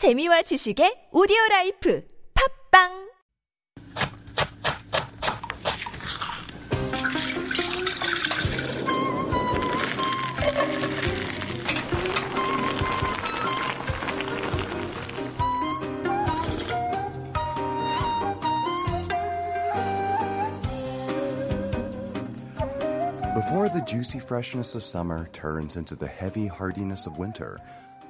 재미와 지식의 오디오 라이프 팝빵 Before the juicy freshness of summer turns into the heavy hardiness of winter,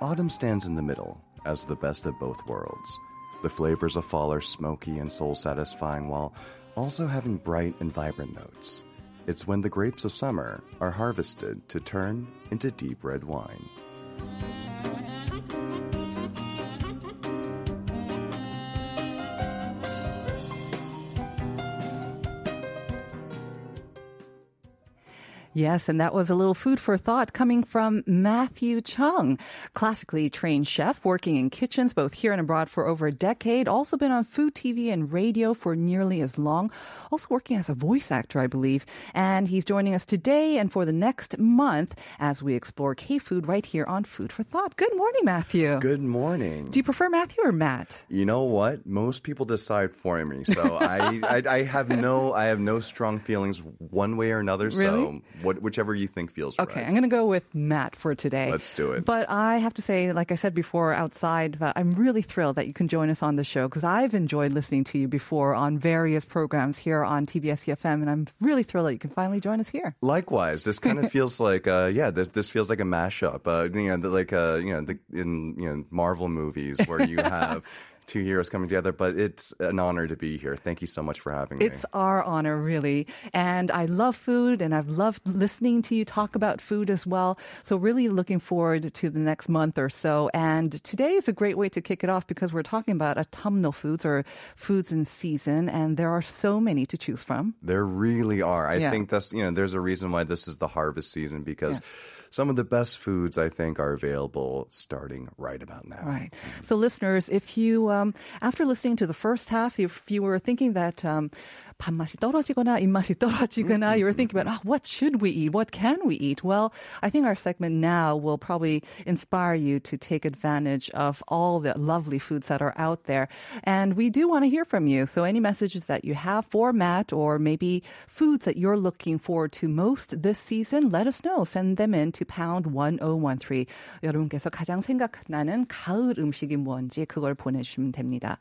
autumn stands in the middle as the best of both worlds. The flavors of fall are smoky and soul satisfying while also having bright and vibrant notes. It's when the grapes of summer are harvested to turn into deep red wine. Yes, and that was a little food for thought coming from Matthew Chung, classically trained chef working in kitchens both here and abroad for over a decade, also been on food, TV, and radio for nearly as long, also working as a voice actor, I believe. And he's joining us today and for the next month as we explore K-food right here on Food for Thought. Good morning, Matthew. Good morning. Do you prefer Matthew or Matt? You know what? Most people decide for me, so I, I I have no I have no strong feelings one way or another. Really? So what, whichever you think feels Okay, right. Okay, I'm going to go with Matt for today. Let's do it. But I have to say, like I said before outside, I'm really thrilled that you can join us on the show because I've enjoyed listening to you before on various programs here on TBS EFM, and I'm really thrilled that you can finally join us here. Likewise, this kind of feels like, uh, yeah, this this feels like a mashup. Uh, you know, the, like uh, you know, the, in you know Marvel movies where you have two heroes coming together. But it's an honor to be here. Thank you so much for having me. It's our honor, really. And I love food, and I've loved listening to you talk about food as well. So, really looking forward to the next month or so. And today is a great way to kick it off because we're talking about autumnal foods or foods in season, and there are so many to choose from. There really are. I Yeah. think that's you know, there's a reason why this is the harvest season because Yeah. Some of the best foods I think are available starting right about now. Right. So, listeners, if you, um, after listening to the first half, if you were thinking that um, 밥맛이 떨어지거나 입맛이 떨어지거나, you were thinking about, oh, what should we eat? What can we eat? Well, I think our segment now will probably inspire you to take advantage of all the lovely foods that are out there. And we do want to hear from you. So, any messages that you have for Matt or maybe foods that you're looking forward to most this season, let us know. Send them in to pound 1013. 여러분께서 가장 생각나는 가을 음식이 뭔지 그걸 보내주시면 됩니다.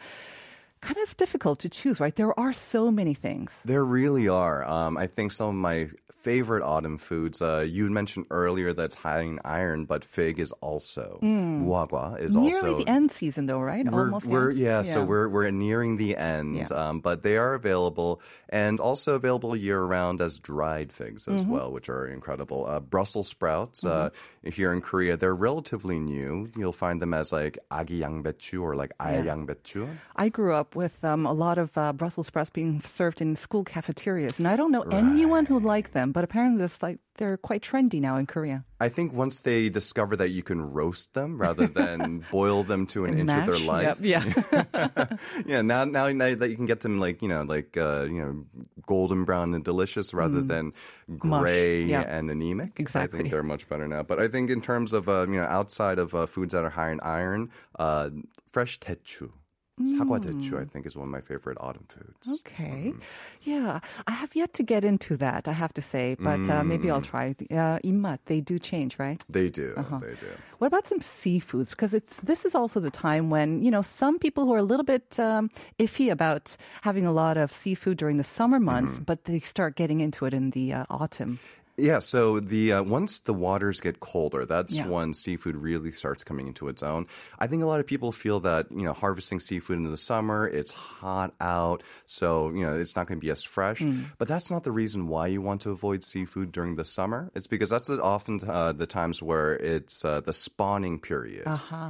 kind of difficult to choose, right? There are so many things. There really are. Um, I think some of my favorite autumn foods. Uh, you mentioned earlier that's high in iron, but fig is also mm. guagua is nearly also nearly the end season though, right? We're, Almost. We're, yeah, yeah, so we're we're nearing the end, yeah. um, but they are available and also available year round as dried figs as mm-hmm. well, which are incredible. Uh, Brussels sprouts uh, mm-hmm. uh, here in Korea, they're relatively new. You'll find them as like agi yangbechu or like ayangbechu. Yeah. I grew up with um, a lot of uh, Brussels sprouts being served in school cafeterias, and I don't know anyone who liked them, but apparently it's like they're quite trendy now in Korea. I think once they discover that you can roast them rather than boil them to an inch of their life, Yep, yeah. yeah, now, now now that you can get them like you know like uh, you know golden brown and delicious rather than Mm. Mush, gray yeah. and anemic. Exactly. I think they're much better now. But I think in terms of uh, you know outside of uh, foods that are high in iron, uh, fresh techu. Mm. Saguadechu, I mm. think, is one of my favorite autumn foods. Okay. Mm. Yeah. I have yet to get into that, I have to say, but mm. uh, maybe I'll mm. try. Uh, they do change, right? They do. Uh-huh. They do. What about some seafoods? Because it's this is also the time when, you know, some people who are a little bit um, iffy about having a lot of seafood during the summer months, mm-hmm. but they start getting into it in the uh, autumn. Yeah, so the uh, once the waters get colder, that's Yeah. when seafood really starts coming into its own. I think a lot of people feel that you know harvesting seafood in the summer, it's hot out, so you know it's not going to be as fresh. But that's not the reason why you want to avoid seafood during the summer. It's because that's often uh, the times where it's uh, the spawning period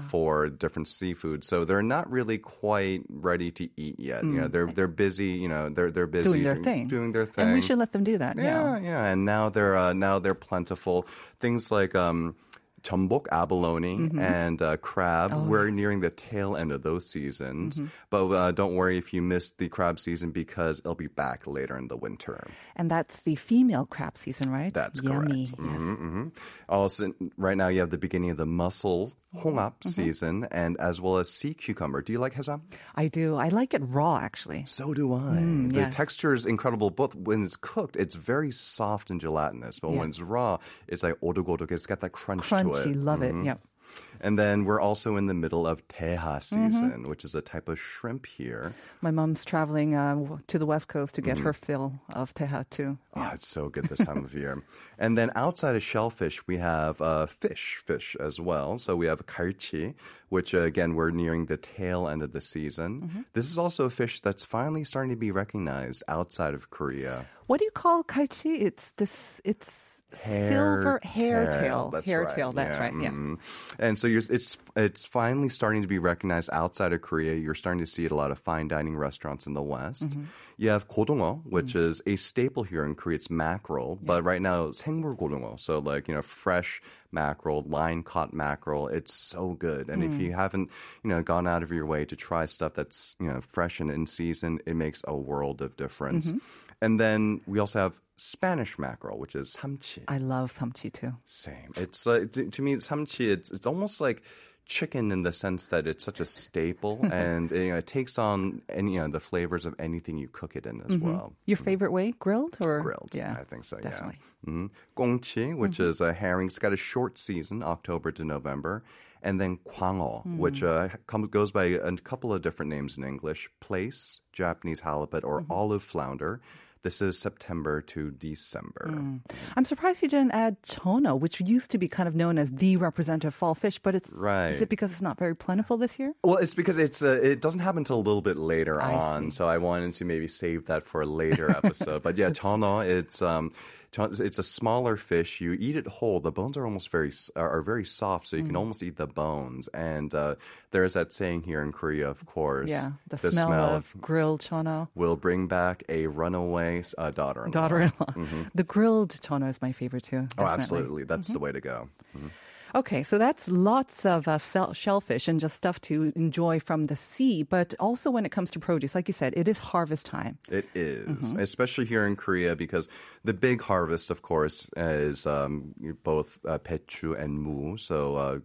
for different seafood. So they're not really quite ready to eat yet. You know, they're they're busy. You know, they're they're busy Doing their thing. doing their thing. And we should let them do that. Yeah, yeah, and now they're uh, now they're plentiful. Things like um, Chumbok, abalone, Mm-hmm. and uh, crab. Oh, We're nearing the tail end of those seasons. But uh, don't worry if you missed the crab season because it'll be back later in the winter. And that's the female crab season, right? That's Yummy. correct. Yes. Mhm, mhm. Also, right now you have the beginning of the mussel 홍합 Mm-hmm. season, and as well as sea cucumber. Do you like hesam? I do. I like it raw, actually. So do I. the Mm, yes. texture is incredible. Both when it's cooked, it's very soft and gelatinous, but when it's raw, it's like odogodok. It's got that crunch to It. Love Mhm. it. Yep. And then we're also in the middle of teha season, Mm-hmm. which is a type of shrimp here. My mom's traveling uh, to the West Coast to get Mm-hmm. her fill of teha, too. Oh, it's so good this time of year. And then outside of shellfish, we have uh, fish, fish as well. So we have karchi, which uh, again, we're nearing the tail end of the season. This is also a fish that's finally starting to be recognized outside of Korea. What do you call kaichi? It's this. It's silver hair tail. That's hair right. tail. That's right. Yeah. mhm. And so you're, it's it's finally starting to be recognized outside of Korea. You're starting to see it at a lot of fine dining restaurants in the West. Mm-hmm. You have kodongo, which Mm. is a staple here in Korea. It's mackerel, but right now it's 생물 kodongo. So like you know fresh mackerel, line caught mackerel. It's so good. And Mm. if you haven't you know gone out of your way to try stuff that's you know fresh and in season, it makes a world of difference. Mm-hmm. And then we also have Spanish mackerel, which is samchi. I love samchi too. Same. It's uh, to, to me, samchi. It's it's almost like chicken in the sense that it's such a staple, and you know, it takes on any you know the flavors of anything you cook it in as well. Your favorite way, grilled or Grilled, Yeah, I think so. definitely. Yeah. Mm. Gongchi, which is a herring, it's got a short season, October to November. And then kwangho, which uh, comes, goes by a couple of different names in English: place, Japanese halibut, or olive flounder. This is September to December. I'm surprised you didn't add chono, which used to be kind of known as the representative fall fish, but it's Right. Is it because it's not very plentiful this year? Well, it's because it's uh, it doesn't happen until a little bit later I on, see. so I wanted to maybe save that for a later episode. but yeah, chono, it's um, it's a smaller fish. You eat it whole. The bones are almost very are, very soft, so you Mm. can almost eat the bones. And uh, there is that saying here in Korea, of course. Yeah, the, smell, of grilled chono. will bring back a runaway uh, daughter. Daughter-in-law. The grilled chono is my favorite too. Mm-hmm. Oh, absolutely. That's Mm-hmm. the way to go. Okay, so that's lots of uh, shellfish and just stuff to enjoy from the sea. But also when it comes to produce, like you said, it is harvest time. It is, Mm-hmm. especially here in Korea, because the big harvest, of course, is um, both uh, pechu and mu, so uh,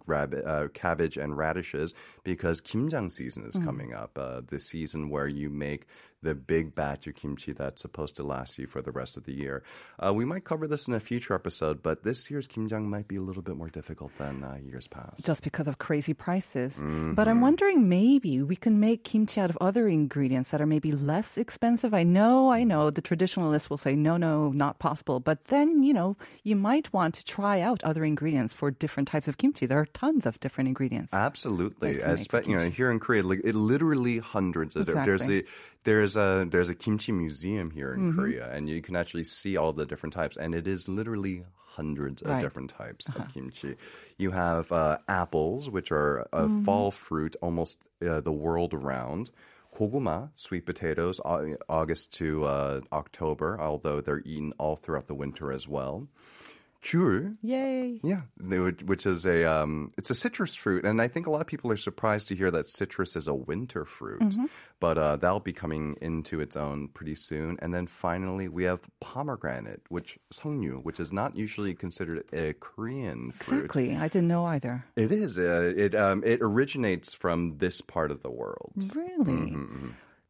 uh, cabbage and radishes, because kimjang season Mm. is coming up, uh, the season where you make the big batch of kimchi that's supposed to last you for the rest of the year. Uh, we might cover this in a future episode, but this year's kimjang might be a little bit more difficult than uh, years past. just because of crazy prices. Mm-hmm. But I'm wondering maybe we can make kimchi out of other ingredients that are maybe less expensive. I know, I know the traditionalists will say, no, no, not possible. But then, you know, you might want to try out other ingredients for different types of kimchi. There are tons of different ingredients. Absolutely, That can make Espe- you know, here in Korea, like, it literally hundreds of different. There's Exactly. There's a there's a kimchi museum here in Mm-hmm. Korea, and you can actually see all the different types, and it is literally hundreds of Right. Uh-huh. different types of kimchi. You have uh, apples, which are a Mm-hmm. fall fruit almost uh, the world around. Koguma, sweet potatoes, August to uh, October, although they're eaten all throughout the winter as well. Gur, Yay. yeah, which is a um, it's a citrus fruit, and I think a lot of people are surprised to hear that citrus is a winter fruit. Mm-hmm. But uh, that'll be coming into its own pretty soon. And then finally, we have pomegranate, which seongyu, which is not usually considered a Korean fruit. Exactly. I didn't know either. It is. Uh, it um, it originates from this part of the world. Really?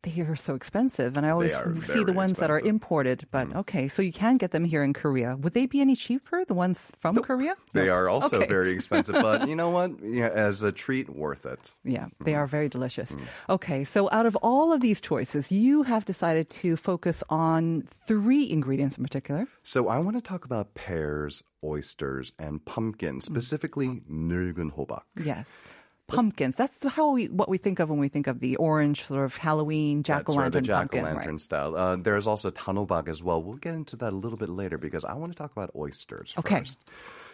They are so expensive, and I always are see the very ones that are expensive. imported. But okay, so you can get them here in Korea. Would they be any cheaper? The ones from Korea? They No. are also Okay. very expensive, but you know what? Yeah, as a treat, worth it. Yeah, they Mm-hmm. are very delicious. Mm. Okay, so out of all of these choices, you have decided to focus on three ingredients in particular. So I want to talk about pears, oysters, and pumpkin, specifically 늙은 호박. Yes. Pumpkins. That's how we what we think of when we think of the orange sort of Halloween jack o' That's right, the lantern jack o' lantern right. style. Uh, there's also tanobak as well. We'll get into that a little bit later because I want to talk about oysters Okay. first.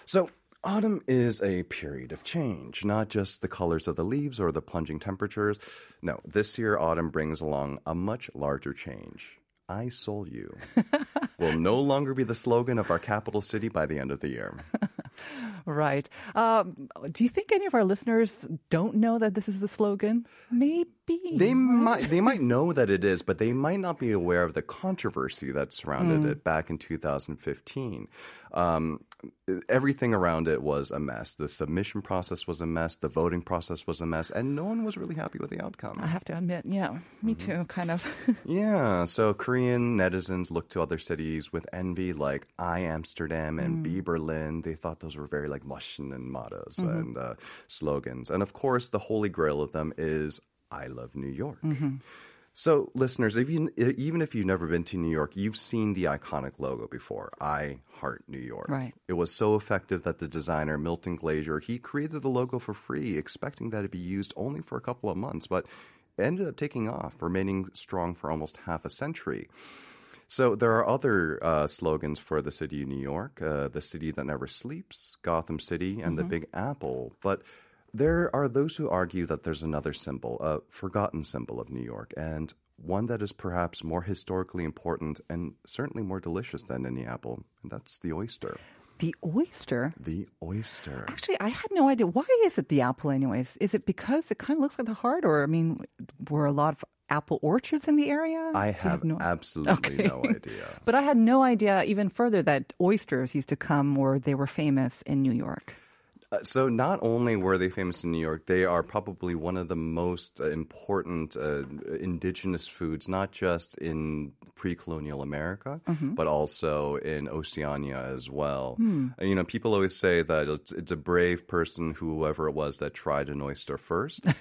So autumn is a period of change, not just the colors of the leaves or the plunging temperatures. No, this year autumn brings along a much larger change. I Seoul U will no longer be the slogan of our capital city by the end of the year. Right. Um, do you think any of our listeners don't know that this is the slogan? Maybe. They might they might know that it is, but they might not be aware of the controversy that surrounded Hmm. it back in 2015. Um, everything around it was a mess. The submission process was a mess. The voting process was a mess, and no one was really happy with the outcome. I have to admit, yeah, me Mm-hmm. too, kind of. Yeah, so Korean netizens looked to other cities with envy, like I Amsterdam and B Berlin. They thought those were very like and mottos and uh, slogans, and of course, the holy grail of them is "I love New York." So, listeners, if you, even if you've never been to New York, you've seen the iconic logo before. I heart New York. Right. It was so effective that the designer Milton Glaser he created the logo for free, expecting that it be used only for a couple of months, but it ended up taking off, remaining strong for almost half a century. So there are other uh, slogans for the city of New York: uh, the city that never sleeps, Gotham City, and the Big Apple. But there are those who argue that there's another symbol, a forgotten symbol of New York, and one that is perhaps more historically important and certainly more delicious than any apple, and that's the oyster. the oyster. The oyster. Actually, I had no idea. Why is it the apple, anyways? Is it because it kind of looks like the heart, or I mean, were a lot of apple orchards in the area? I you have no- absolutely Okay. no idea. But I had no idea even further that oysters used to come or they were famous in New York. Uh, so not only were they famous in New York, they are probably one of the most uh, important uh, indigenous foods, not just in pre-colonial America, but also in Oceania as well. Uh, You know, people always say that it's, it's a brave person, whoever it was, that tried an oyster first.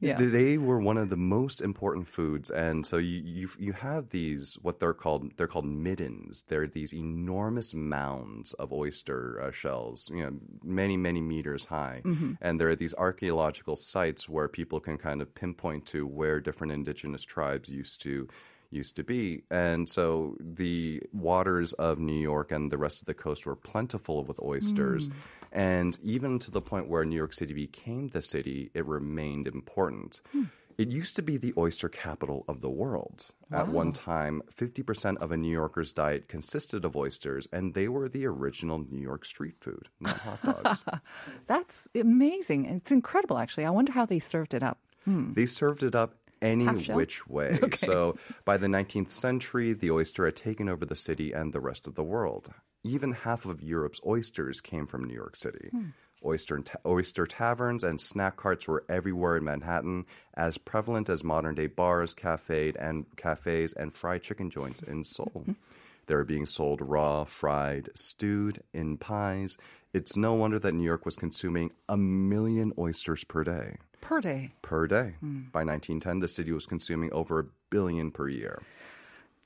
Yeah. They were one of the most important foods, and so you you you have these what they're called they're called middens. They're these enormous mounds of oyster uh, shells, you know, many many meters high, mm-hmm. and there are these archaeological sites where people can kind of pinpoint to where different indigenous tribes used to used to be. And so the waters of New York and the rest of the coast were plentiful with oysters. Mm. And even to the point where New York City became the city, it remained important. Hmm. It used to be the oyster capital of the world. At one time, 50% of a New Yorker's diet consisted of oysters, and they were the original New York street food, not hot dogs. That's amazing. It's incredible, actually. I wonder how they served it up. Hmm. They served it up any which way. So by the 19th century, the oyster had taken over the city and the rest of the world. Even half of Europe's oysters came from New York City. Hmm. Oyster, ta- oyster taverns and snack carts were everywhere in Manhattan, as prevalent as modern day bars, cafes, and cafes and fried chicken joints in Seoul. They were being sold raw, fried, stewed in pies. It's no wonder that New York was consuming a million oysters per day Per day. per day. Hmm. By 1910, the city was consuming over a billion per year.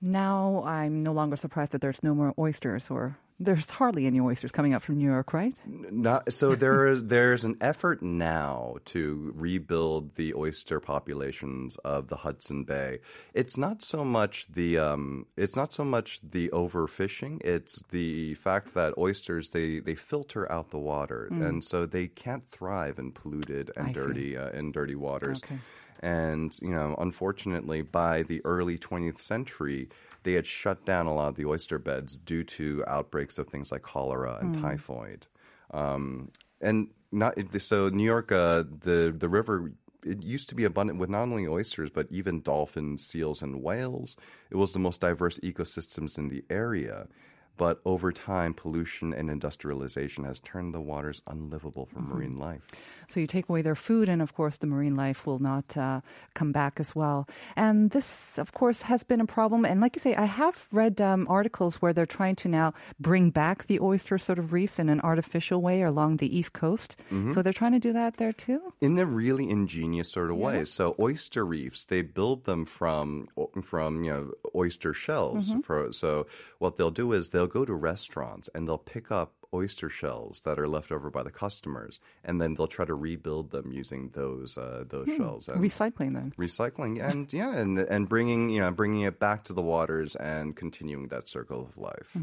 Now I'm no longer surprised that there's no more oysters or there's hardly any oysters coming up from New York, right? Not, so there is there's an effort now to rebuild the oyster populations of the Hudson Bay. It's not so much the um, it's not so much the overfishing. It's the fact that oysters they they filter out the water, and so they can't thrive in polluted and I dirty uh, in dirty waters. Okay. And, you know, unfortunately, by the early 20th century, they had shut down a lot of the oyster beds due to outbreaks of things like cholera and typhoid. Um, and not so New York, uh, the the river. It used to be abundant with not only oysters but even dolphins, seals, and whales. It was the most diverse ecosystems in the area. But over time, pollution and industrialization has turned the waters unlivable for marine life. So you take away their food, and of course, the marine life will not uh, come back as well. And this, of course, has been a problem. And like you say, I have read um, articles where they're trying to now bring back the oyster sort of reefs in an artificial way along the east coast. So they're trying to do that there too. in a really ingenious sort of way. So oyster reefs, they build them from from you know oyster shells. For, so what they'll do is they'll go to restaurants and they'll pick up oyster shells that are left over by the customers, and then they'll try to rebuild them using those uh, those shells and Recycling them. recycling and yeah, and and bringing you know bringing it back to the waters and continuing that circle of life.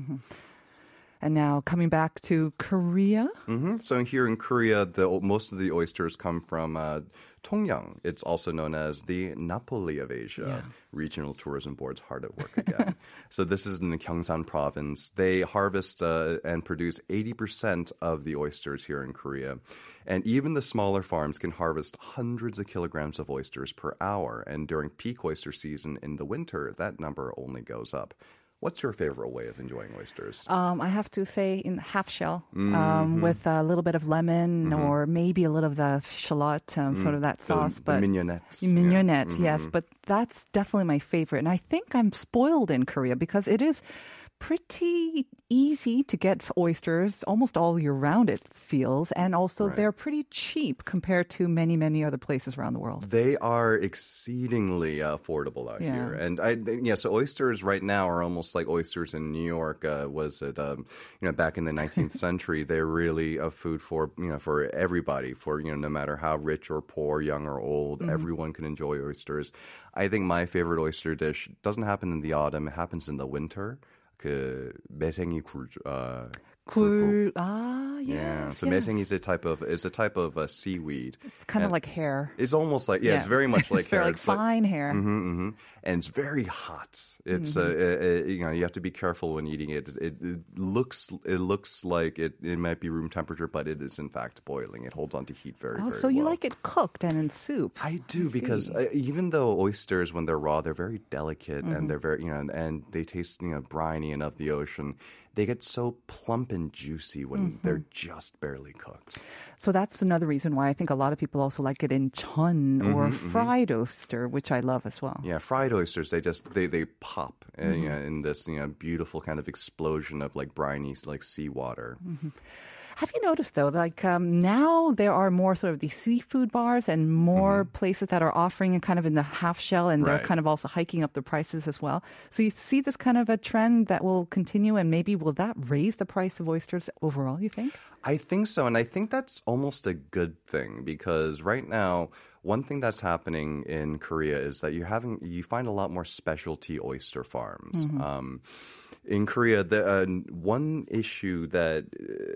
And now coming back to Korea. hmm So here in Korea, the most of the oysters come from uh, Tongyeong. It's also known as the Napoli of Asia. Regional Tourism Board's hard at work again. so this is in the Gyeongsang province. They harvest uh, and produce 80% of the oysters here in Korea. And even the smaller farms can harvest hundreds of kilograms of oysters per hour. And during peak oyster season in the winter, that number only goes up. What's your favorite way of enjoying oysters? Um, I have to say in half shell Mm-hmm. um, with a little bit of lemon or maybe a little of the shallot, um, sort of that sauce. the but mignonettes. Yeah. Mignonette, yes. But that's definitely my favorite. And I think I'm spoiled in Korea because it is pretty easy to get oysters almost all year round, it feels. And also Right. they're pretty cheap compared to many, many other places around the world. They are exceedingly affordable out Yeah. here, and I yeah. So oysters right now are almost like oysters in New York. Uh, was it um, you know back in the 19th century? They're really a food for you know for everybody. For you know no matter how rich or poor, young or old, Mm-hmm. everyone can enjoy oysters. I think my favorite oyster dish doesn't happen in the autumn. It happens in the winter. 그 매생이 굴 uh, Gul. Ah, yes, yeah. So yes. It's is a type of is a type of a seaweed. It's kind and of like hair. It's almost like yeah, yeah. it's very much like it's hair. Very, like it's fine like, hair. Mm-hmm, mm-hmm. And it's very hot. It's uh, mm-hmm. uh, uh, you know you have to be careful when eating it. It, it looks it looks like it, it might be room temperature, but it is in fact boiling. It holds on to heat very. Oh, very so you well. like it cooked and in soup? I do I because uh, even though oysters when they're raw they're very delicate and mm-hmm. they're very you know and, and they taste you know briny and of the ocean they get so plump and juicy when Mm-hmm. they're just barely cooked. So that's another reason why I think a lot of people also like it in chun or fried oyster, which I love as well. Yeah, fried oysters they just they they pop uh, Mm-hmm. you know, in this you know beautiful kind of explosion of like briny like seawater. Mm-hmm. Have you noticed though, like um, now there are more sort of these seafood bars and more places that are offering it kind of in the half shell, and they're kind of also hiking up the prices as well. So you see this kind of a trend that will continue, and maybe will that raise the price of oysters overall? You think? I think so, and I think that's almost a good thing because right now, one thing that's happening in Korea is that you're having you find a lot more specialty oyster farms. Um, in Korea, the uh, one issue that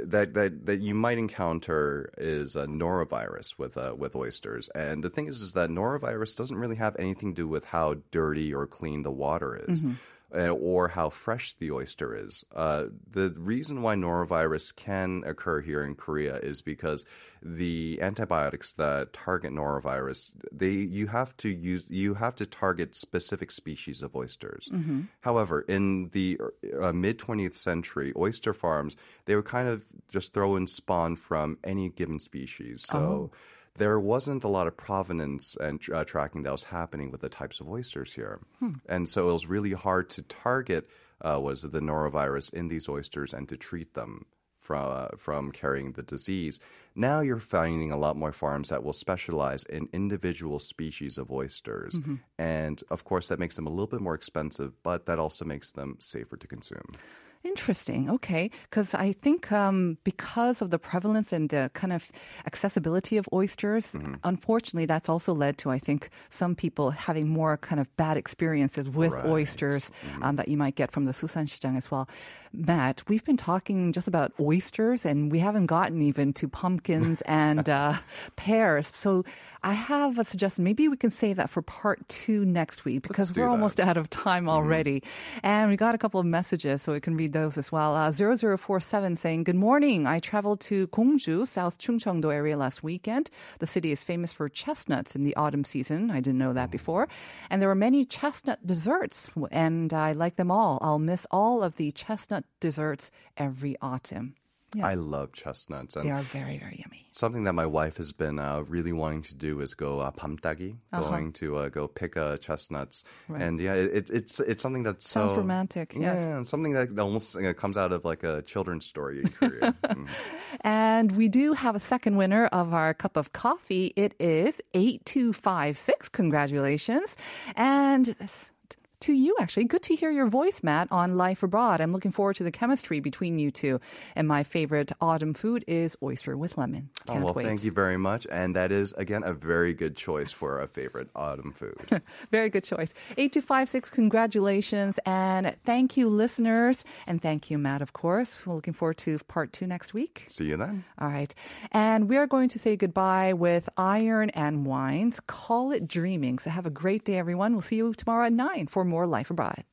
that that that you might encounter is uh, norovirus with uh, with oysters, and the thing is, is that norovirus doesn't really have anything to do with how dirty or clean the water is. Uh, or how fresh the oyster is. Uh, the reason why norovirus can occur here in Korea is because the antibiotics that target norovirus, they you have to use you have to target specific species of oysters. However, in the uh, mid 20th century, oyster farms they would kind of just throw in spawn from any given species. So there wasn't a lot of provenance and uh, tracking that was happening with the types of oysters here. And so it was really hard to target uh, was the norovirus in these oysters and to treat them from, uh, from carrying the disease. Now you're finding a lot more farms that will specialize in individual species of oysters. And of course, that makes them a little bit more expensive, but that also makes them safer to consume. Interesting. Okay. Because I think um, because of the prevalence and the kind of accessibility of oysters, Mm-hmm. unfortunately, that's also led to, I think, some people having more kind of bad experiences with Right. oysters Mm-hmm. um, that you might get from the Susan Shijang as well. Matt, we've been talking just about oysters and we haven't gotten even to pumpkins and uh, pears. So I have a suggestion. Maybe we can save that for part two next week because we're that. almost out of time already. And we got a couple of messages, so we can read those as well. Uh, 0047 saying, Good morning. I traveled to Gongju, South Chungcheongdo area last weekend. The city is famous for chestnuts in the autumn season. I didn't know that before. And there were many chestnut desserts, and I like them all. I'll miss all of the chestnut chestnut desserts every autumn. Yeah. I love chestnuts. And they are very, very yummy. Something that my wife has been uh, really wanting to do is go uh, pamtagi, uh-huh. going to uh, go pick uh, chestnuts. Right. And yeah, it, it's it's something that sounds so, romantic. Yeah, yes. something that almost you know, comes out of like a children's story in Korea. mm. And we do have a second winner of our cup of coffee. It is 8256. Congratulations. And. This, to you, actually. Good to hear your voice, Matt, on Life Abroad. I'm looking forward to the chemistry between you two. And my favorite autumn food is oyster with lemon. Oh, Can't well, wait. thank you very much. And that is, again, a very good choice for a favorite autumn food. Very good choice. 8256, congratulations. And thank you, listeners. And thank you, Matt, of course. We're looking forward to part two next week. See you then. All right. And we are going to say goodbye with Iron and Wine's. Call it dreaming. So have a great day, everyone. We'll see you tomorrow at 9 for more Life Abroad.